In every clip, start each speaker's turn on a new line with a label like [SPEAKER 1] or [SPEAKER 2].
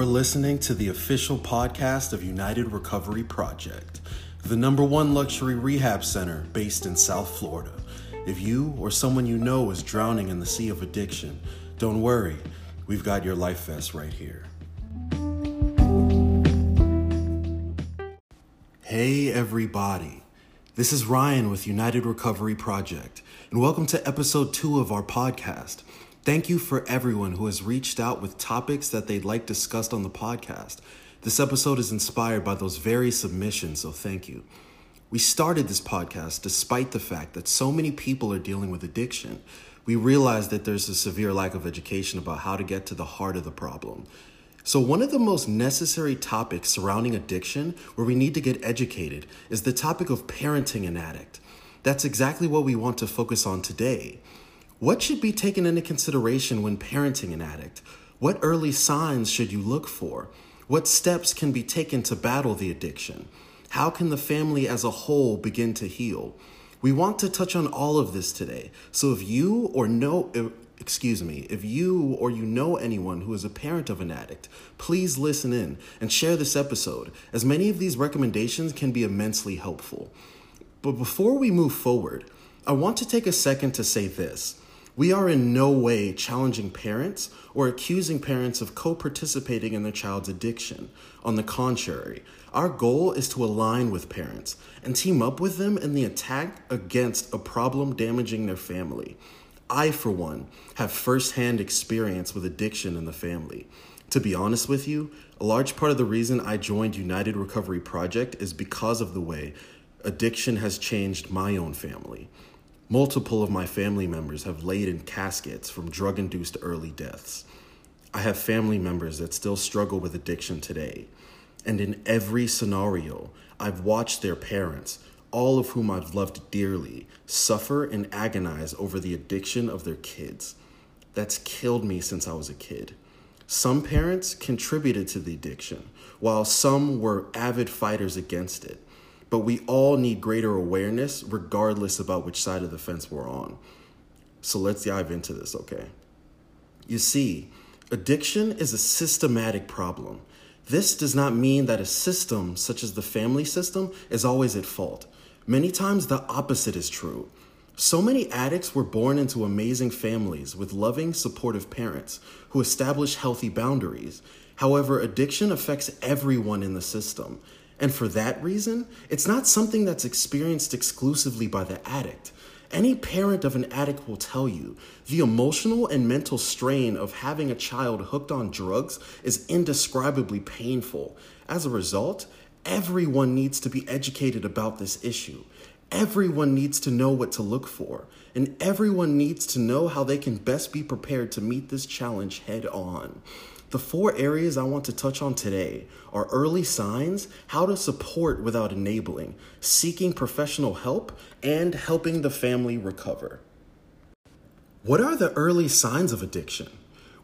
[SPEAKER 1] You're listening to the official podcast of United Recovery Project, the number one luxury rehab center based in South Florida. If you or someone you know is drowning in the sea of addiction, don't worry, we've got your life vest right here. Hey, everybody. This is Ryan with United Recovery Project, and welcome to episode two of our podcast. Thank you for everyone who has reached out with topics that they'd like discussed on the podcast. This episode is inspired by those very submissions, so thank you. We started this podcast despite the fact that so many people are dealing with addiction. We realized that there's a severe lack of education about how to get to the heart of the problem. So, one of the most necessary topics surrounding addiction, where we need to get educated, is the topic of parenting an addict. That's exactly what we want to focus on today. What should be taken into consideration when parenting an addict? What early signs should you look for? What steps can be taken to battle the addiction? How can the family as a whole begin to heal? We want to touch on all of this today. So if you or know excuse me, if you or you know anyone who is a parent of an addict, please listen in and share this episode, as many of these recommendations can be immensely helpful. But before we move forward, I want to take a second to say this. We are in no way challenging parents or accusing parents of co participating in their child's addiction. On the contrary, our goal is to align with parents and team up with them in the attack against a problem damaging their family. I, for one, have firsthand experience with addiction in the family. To be honest with you, a large part of the reason I joined United Recovery Project is because of the way addiction has changed my own family. Multiple of my family members have laid in caskets from drug induced early deaths. I have family members that still struggle with addiction today. And in every scenario, I've watched their parents, all of whom I've loved dearly, suffer and agonize over the addiction of their kids. That's killed me since I was a kid. Some parents contributed to the addiction, while some were avid fighters against it but we all need greater awareness regardless about which side of the fence we're on. So let's dive into this, okay? You see, addiction is a systematic problem. This does not mean that a system, such as the family system, is always at fault. Many times the opposite is true. So many addicts were born into amazing families with loving, supportive parents who establish healthy boundaries. However, addiction affects everyone in the system, and for that reason, it's not something that's experienced exclusively by the addict. Any parent of an addict will tell you the emotional and mental strain of having a child hooked on drugs is indescribably painful. As a result, everyone needs to be educated about this issue. Everyone needs to know what to look for, and everyone needs to know how they can best be prepared to meet this challenge head on. The four areas I want to touch on today are early signs, how to support without enabling, seeking professional help, and helping the family recover. What are the early signs of addiction?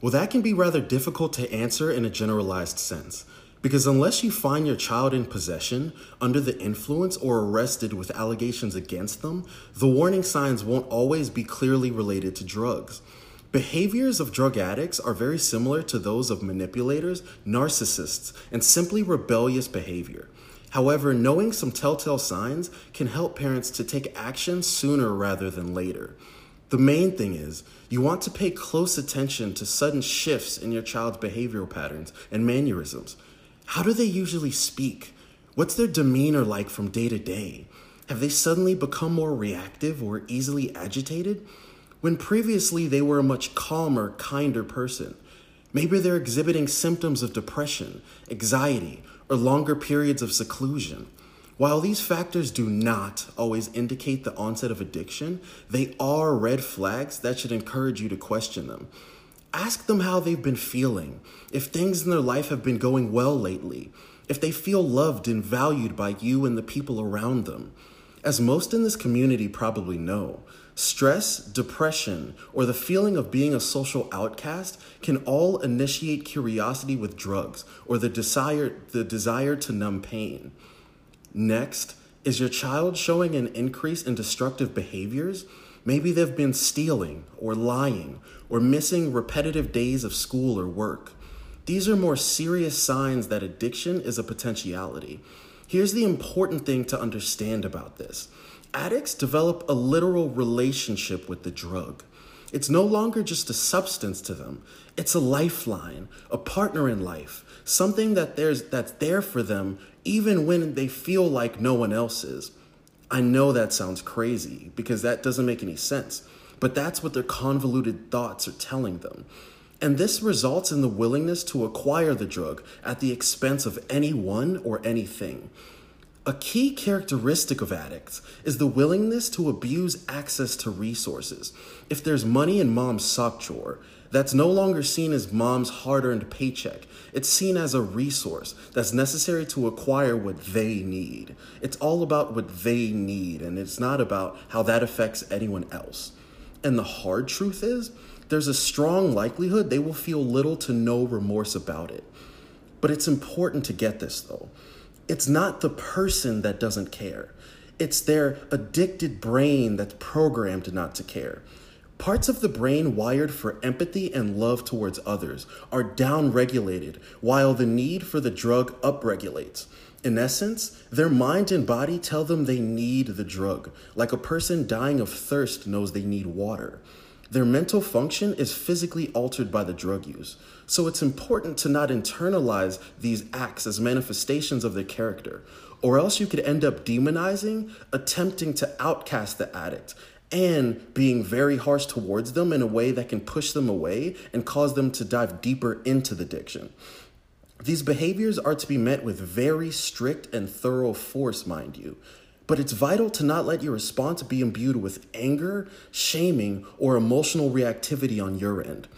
[SPEAKER 1] Well, that can be rather difficult to answer in a generalized sense. Because unless you find your child in possession, under the influence, or arrested with allegations against them, the warning signs won't always be clearly related to drugs. Behaviors of drug addicts are very similar to those of manipulators, narcissists, and simply rebellious behavior. However, knowing some telltale signs can help parents to take action sooner rather than later. The main thing is, you want to pay close attention to sudden shifts in your child's behavioral patterns and mannerisms. How do they usually speak? What's their demeanor like from day to day? Have they suddenly become more reactive or easily agitated? When previously they were a much calmer, kinder person. Maybe they're exhibiting symptoms of depression, anxiety, or longer periods of seclusion. While these factors do not always indicate the onset of addiction, they are red flags that should encourage you to question them. Ask them how they've been feeling, if things in their life have been going well lately, if they feel loved and valued by you and the people around them. As most in this community probably know, Stress, depression, or the feeling of being a social outcast can all initiate curiosity with drugs or the desire, the desire to numb pain. Next, is your child showing an increase in destructive behaviors? Maybe they've been stealing or lying or missing repetitive days of school or work. These are more serious signs that addiction is a potentiality. Here's the important thing to understand about this addicts develop a literal relationship with the drug. It's no longer just a substance to them. It's a lifeline, a partner in life, something that there's that's there for them even when they feel like no one else is. I know that sounds crazy because that doesn't make any sense, but that's what their convoluted thoughts are telling them. And this results in the willingness to acquire the drug at the expense of anyone or anything. A key characteristic of addicts is the willingness to abuse access to resources. If there's money in mom's sock drawer, that's no longer seen as mom's hard earned paycheck. It's seen as a resource that's necessary to acquire what they need. It's all about what they need, and it's not about how that affects anyone else. And the hard truth is, there's a strong likelihood they will feel little to no remorse about it. But it's important to get this though. It's not the person that doesn't care. It's their addicted brain that's programmed not to care. Parts of the brain wired for empathy and love towards others are downregulated, while the need for the drug upregulates. In essence, their mind and body tell them they need the drug, like a person dying of thirst knows they need water. Their mental function is physically altered by the drug use, so it's important to not internalize these acts as manifestations of their character, or else you could end up demonizing, attempting to outcast the addict, and being very harsh towards them in a way that can push them away and cause them to dive deeper into the addiction. These behaviors are to be met with very strict and thorough force, mind you. But it's vital to not let your response be imbued with anger, shaming, or emotional reactivity on your end.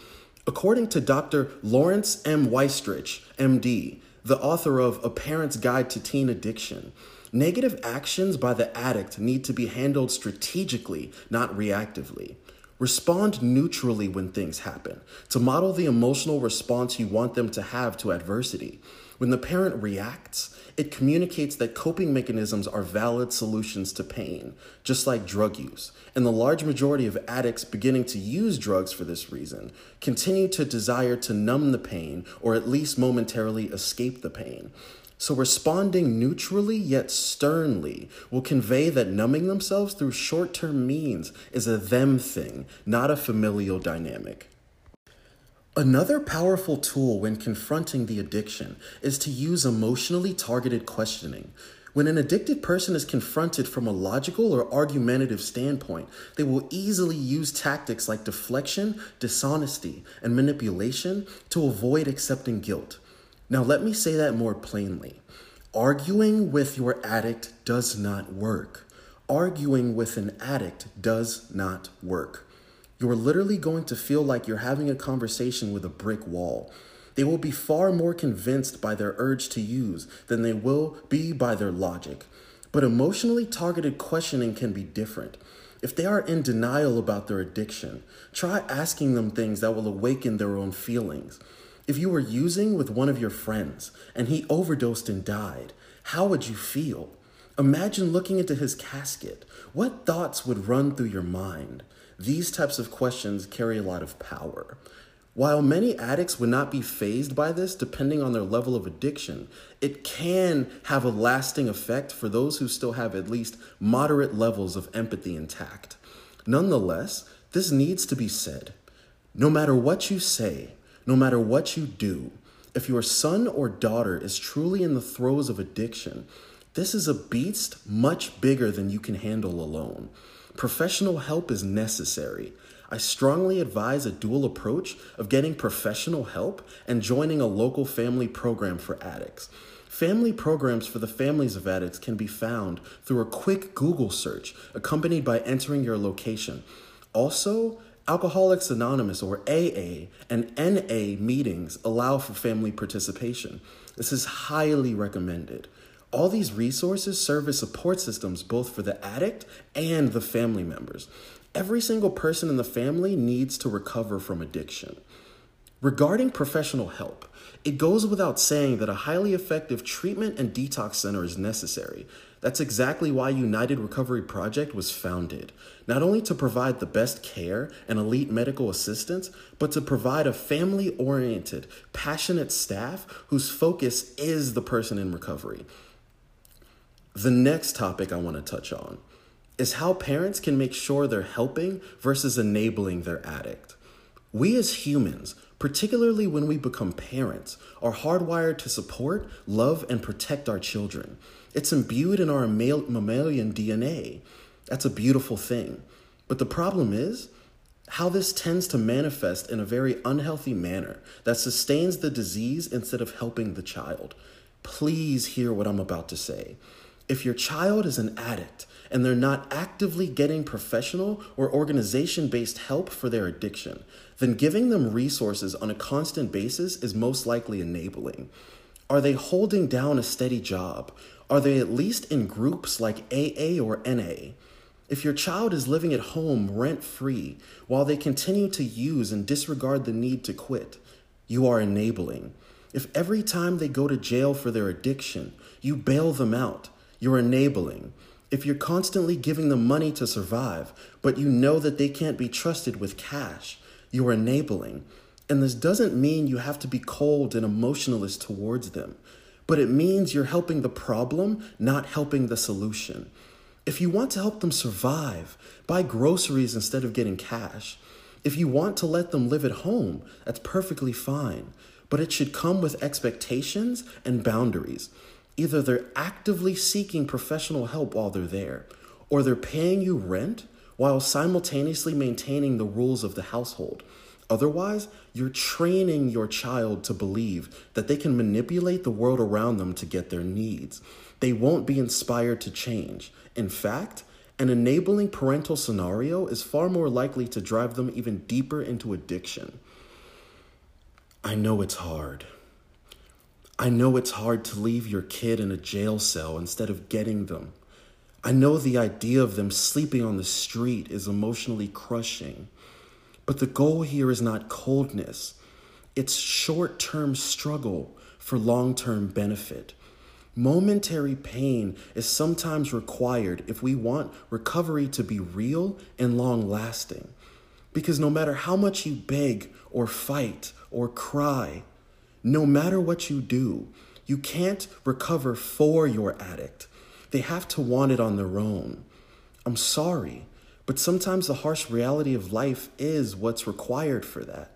[SPEAKER 1] According to Dr. Lawrence M. Weistrich, MD, the author of A Parent's Guide to Teen Addiction, negative actions by the addict need to be handled strategically, not reactively. Respond neutrally when things happen to model the emotional response you want them to have to adversity. When the parent reacts, it communicates that coping mechanisms are valid solutions to pain, just like drug use. And the large majority of addicts beginning to use drugs for this reason continue to desire to numb the pain or at least momentarily escape the pain. So, responding neutrally yet sternly will convey that numbing themselves through short term means is a them thing, not a familial dynamic. Another powerful tool when confronting the addiction is to use emotionally targeted questioning. When an addicted person is confronted from a logical or argumentative standpoint, they will easily use tactics like deflection, dishonesty, and manipulation to avoid accepting guilt. Now, let me say that more plainly. Arguing with your addict does not work. Arguing with an addict does not work you're literally going to feel like you're having a conversation with a brick wall. They will be far more convinced by their urge to use than they will be by their logic. But emotionally targeted questioning can be different. If they are in denial about their addiction, try asking them things that will awaken their own feelings. If you were using with one of your friends and he overdosed and died, how would you feel? Imagine looking into his casket. What thoughts would run through your mind? These types of questions carry a lot of power. While many addicts would not be phased by this depending on their level of addiction, it can have a lasting effect for those who still have at least moderate levels of empathy intact. Nonetheless, this needs to be said. No matter what you say, no matter what you do, if your son or daughter is truly in the throes of addiction, this is a beast much bigger than you can handle alone. Professional help is necessary. I strongly advise a dual approach of getting professional help and joining a local family program for addicts. Family programs for the families of addicts can be found through a quick Google search, accompanied by entering your location. Also, Alcoholics Anonymous or AA and NA meetings allow for family participation. This is highly recommended. All these resources serve as support systems both for the addict and the family members. Every single person in the family needs to recover from addiction. Regarding professional help, it goes without saying that a highly effective treatment and detox center is necessary. That's exactly why United Recovery Project was founded. Not only to provide the best care and elite medical assistance, but to provide a family oriented, passionate staff whose focus is the person in recovery. The next topic I want to touch on is how parents can make sure they're helping versus enabling their addict. We as humans, particularly when we become parents, are hardwired to support, love, and protect our children. It's imbued in our mammalian DNA. That's a beautiful thing. But the problem is how this tends to manifest in a very unhealthy manner that sustains the disease instead of helping the child. Please hear what I'm about to say. If your child is an addict and they're not actively getting professional or organization based help for their addiction, then giving them resources on a constant basis is most likely enabling. Are they holding down a steady job? Are they at least in groups like AA or NA? If your child is living at home rent free while they continue to use and disregard the need to quit, you are enabling. If every time they go to jail for their addiction, you bail them out, you're enabling. If you're constantly giving them money to survive, but you know that they can't be trusted with cash, you are enabling. And this doesn't mean you have to be cold and emotionalist towards them, but it means you're helping the problem, not helping the solution. If you want to help them survive, buy groceries instead of getting cash. If you want to let them live at home, that's perfectly fine, but it should come with expectations and boundaries. Either they're actively seeking professional help while they're there, or they're paying you rent while simultaneously maintaining the rules of the household. Otherwise, you're training your child to believe that they can manipulate the world around them to get their needs. They won't be inspired to change. In fact, an enabling parental scenario is far more likely to drive them even deeper into addiction. I know it's hard. I know it's hard to leave your kid in a jail cell instead of getting them. I know the idea of them sleeping on the street is emotionally crushing. But the goal here is not coldness, it's short term struggle for long term benefit. Momentary pain is sometimes required if we want recovery to be real and long lasting. Because no matter how much you beg or fight or cry, no matter what you do, you can't recover for your addict. They have to want it on their own. I'm sorry, but sometimes the harsh reality of life is what's required for that.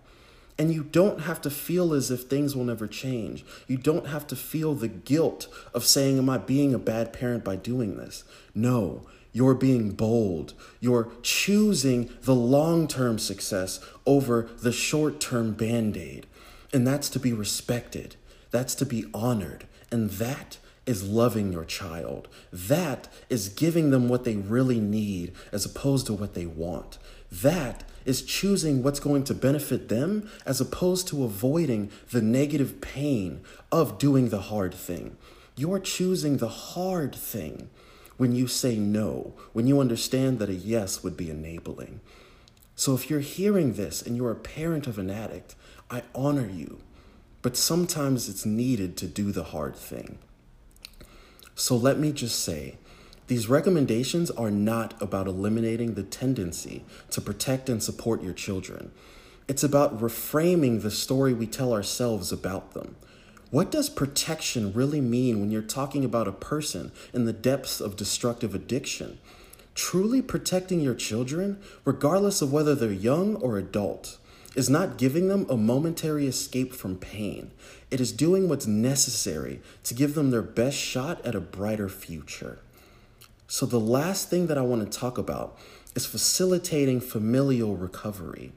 [SPEAKER 1] And you don't have to feel as if things will never change. You don't have to feel the guilt of saying, Am I being a bad parent by doing this? No, you're being bold. You're choosing the long term success over the short term band aid. And that's to be respected, that's to be honored, and that is loving your child. That is giving them what they really need as opposed to what they want. That is choosing what's going to benefit them as opposed to avoiding the negative pain of doing the hard thing. You're choosing the hard thing when you say no, when you understand that a yes would be enabling. So if you're hearing this and you're a parent of an addict, I honor you, but sometimes it's needed to do the hard thing. So let me just say, these recommendations are not about eliminating the tendency to protect and support your children. It's about reframing the story we tell ourselves about them. What does protection really mean when you're talking about a person in the depths of destructive addiction? Truly protecting your children, regardless of whether they're young or adult, is not giving them a momentary escape from pain. It is doing what's necessary to give them their best shot at a brighter future. So, the last thing that I want to talk about is facilitating familial recovery.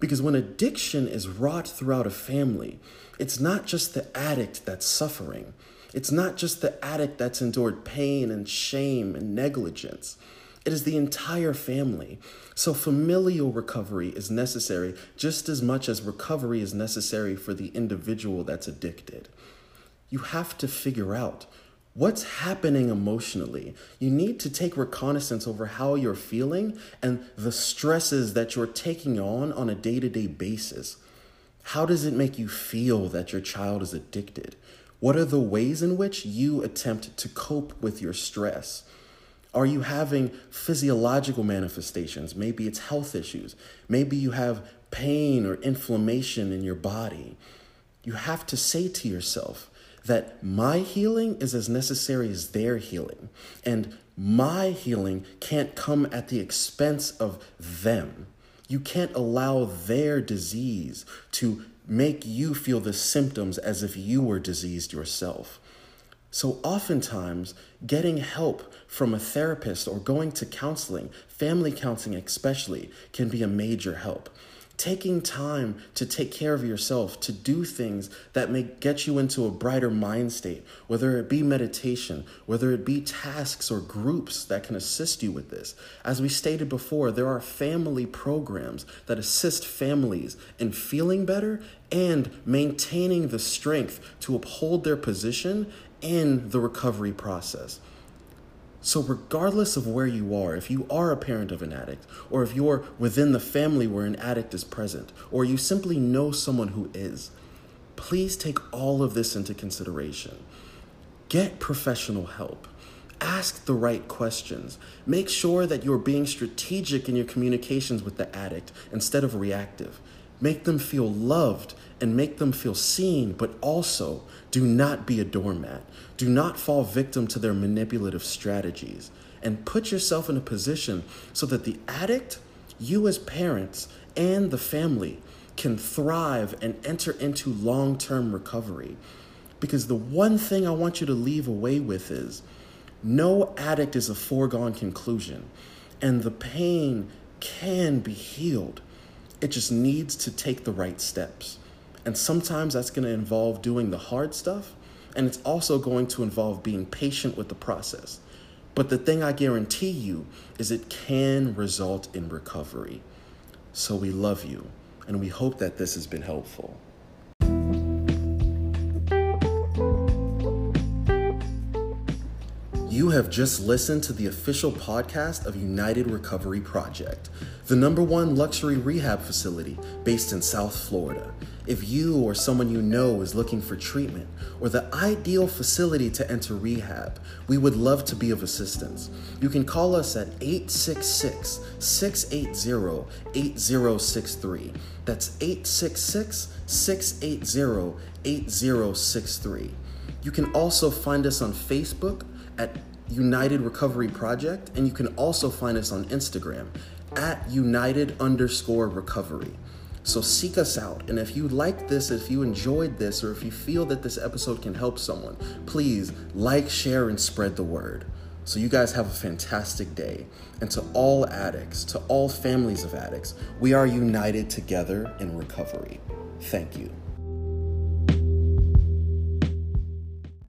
[SPEAKER 1] Because when addiction is wrought throughout a family, it's not just the addict that's suffering. It's not just the addict that's endured pain and shame and negligence. It is the entire family. So, familial recovery is necessary just as much as recovery is necessary for the individual that's addicted. You have to figure out what's happening emotionally. You need to take reconnaissance over how you're feeling and the stresses that you're taking on on a day to day basis. How does it make you feel that your child is addicted? What are the ways in which you attempt to cope with your stress? Are you having physiological manifestations? Maybe it's health issues. Maybe you have pain or inflammation in your body. You have to say to yourself that my healing is as necessary as their healing. And my healing can't come at the expense of them. You can't allow their disease to make you feel the symptoms as if you were diseased yourself. So, oftentimes, getting help from a therapist or going to counseling, family counseling especially, can be a major help taking time to take care of yourself, to do things that may get you into a brighter mind state, whether it be meditation, whether it be tasks or groups that can assist you with this. As we stated before, there are family programs that assist families in feeling better and maintaining the strength to uphold their position in the recovery process. So, regardless of where you are, if you are a parent of an addict, or if you're within the family where an addict is present, or you simply know someone who is, please take all of this into consideration. Get professional help. Ask the right questions. Make sure that you're being strategic in your communications with the addict instead of reactive. Make them feel loved and make them feel seen, but also do not be a doormat. Do not fall victim to their manipulative strategies. And put yourself in a position so that the addict, you as parents, and the family can thrive and enter into long term recovery. Because the one thing I want you to leave away with is no addict is a foregone conclusion, and the pain can be healed. It just needs to take the right steps. And sometimes that's going to involve doing the hard stuff, and it's also going to involve being patient with the process. But the thing I guarantee you is it can result in recovery. So we love you, and we hope that this has been helpful. You have just listened to the official podcast of United Recovery Project, the number one luxury rehab facility based in South Florida. If you or someone you know is looking for treatment or the ideal facility to enter rehab, we would love to be of assistance. You can call us at 866 680 8063. That's 866 680 8063. You can also find us on Facebook at United Recovery Project, and you can also find us on Instagram at United underscore recovery. So seek us out. And if you like this, if you enjoyed this, or if you feel that this episode can help someone, please like, share, and spread the word. So you guys have a fantastic day. And to all addicts, to all families of addicts, we are united together in recovery. Thank you.